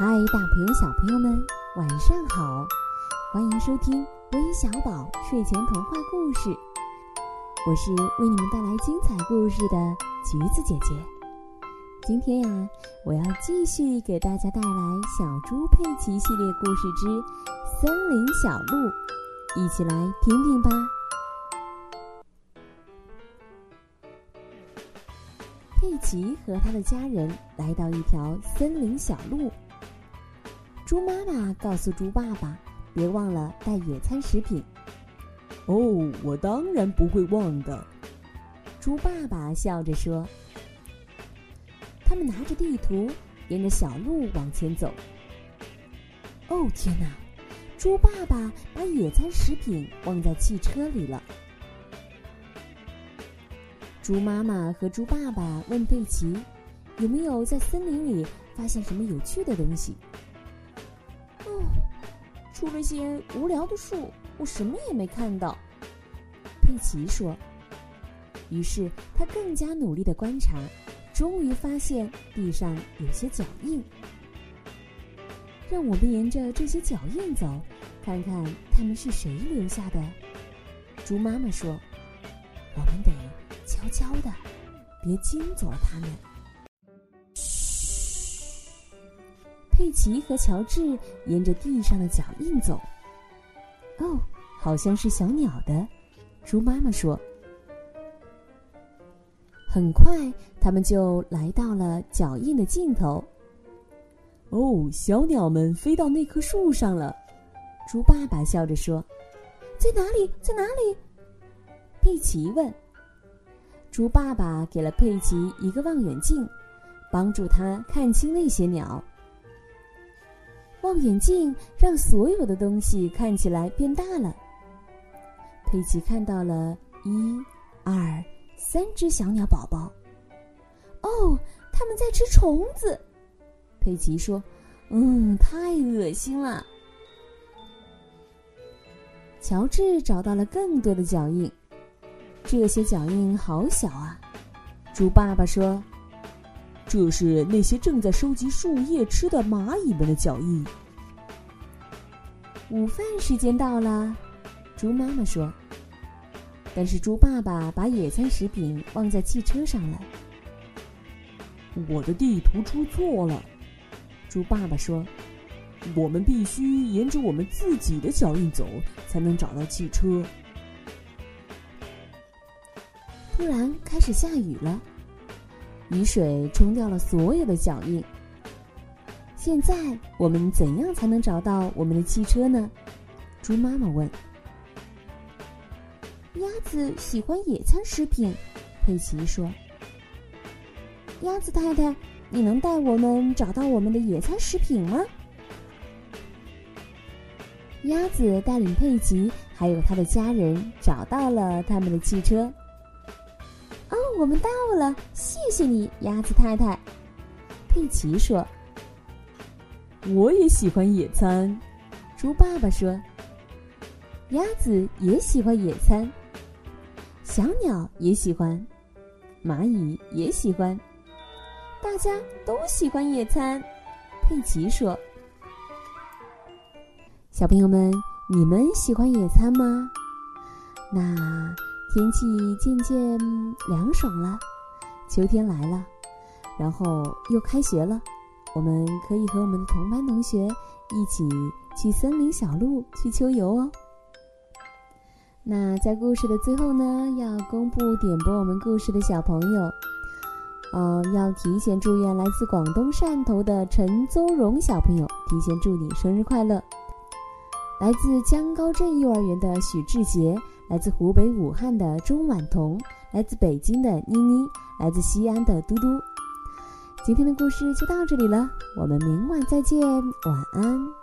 嗨，大朋友、小朋友们，晚上好！欢迎收听微小宝睡前童话故事，我是为你们带来精彩故事的橘子姐姐。今天呀，我要继续给大家带来《小猪佩奇》系列故事之《森林小路》，一起来听听吧。佩奇和他的家人来到一条森林小路。猪妈妈告诉猪爸爸：“别忘了带野餐食品。”哦，我当然不会忘的。猪爸爸笑着说。他们拿着地图，沿着小路往前走。哦，天哪！猪爸爸把野餐食品忘在汽车里了。猪妈妈和猪爸爸问佩奇：“有没有在森林里发现什么有趣的东西？”除了些无聊的树，我什么也没看到。佩奇说。于是他更加努力的观察，终于发现地上有些脚印。让我们沿着这些脚印走，看看他们是谁留下的。猪妈妈说：“我们得。”悄悄的，别惊走了他们。佩奇和乔治沿着地上的脚印走。哦，好像是小鸟的。猪妈妈说。很快，他们就来到了脚印的尽头。哦，小鸟们飞到那棵树上了。猪爸爸笑着说：“在哪里？在哪里？”佩奇问。猪爸爸给了佩奇一个望远镜，帮助他看清那些鸟。望远镜让所有的东西看起来变大了。佩奇看到了一、二、三只小鸟宝宝。哦，他们在吃虫子。佩奇说：“嗯，太恶心了。”乔治找到了更多的脚印。这些脚印好小啊，猪爸爸说：“这是那些正在收集树叶吃的蚂蚁们的脚印。”午饭时间到了，猪妈妈说：“但是猪爸爸把野餐食品忘在汽车上了。”我的地图出错了，猪爸爸说：“我们必须沿着我们自己的脚印走，才能找到汽车。”突然开始下雨了，雨水冲掉了所有的脚印。现在我们怎样才能找到我们的汽车呢？猪妈妈问。鸭子喜欢野餐食品，佩奇说。鸭子太太，你能带我们找到我们的野餐食品吗？鸭子带领佩奇还有他的家人找到了他们的汽车。我们到了，谢谢你，鸭子太太。佩奇说：“我也喜欢野餐。”猪爸爸说：“鸭子也喜欢野餐，小鸟也喜欢，蚂蚁也喜欢，大家都喜欢野餐。”佩奇说：“小朋友们，你们喜欢野餐吗？”那。天气渐渐凉爽了，秋天来了，然后又开学了，我们可以和我们的同班同学一起去森林小路去秋游哦。那在故事的最后呢，要公布点播我们故事的小朋友，呃，要提前祝愿来自广东汕头的陈邹荣小朋友，提前祝你生日快乐。来自江高镇幼儿园的许志杰。来自湖北武汉的钟婉彤，来自北京的妮妮，来自西安的嘟嘟。今天的故事就到这里了，我们明晚再见，晚安。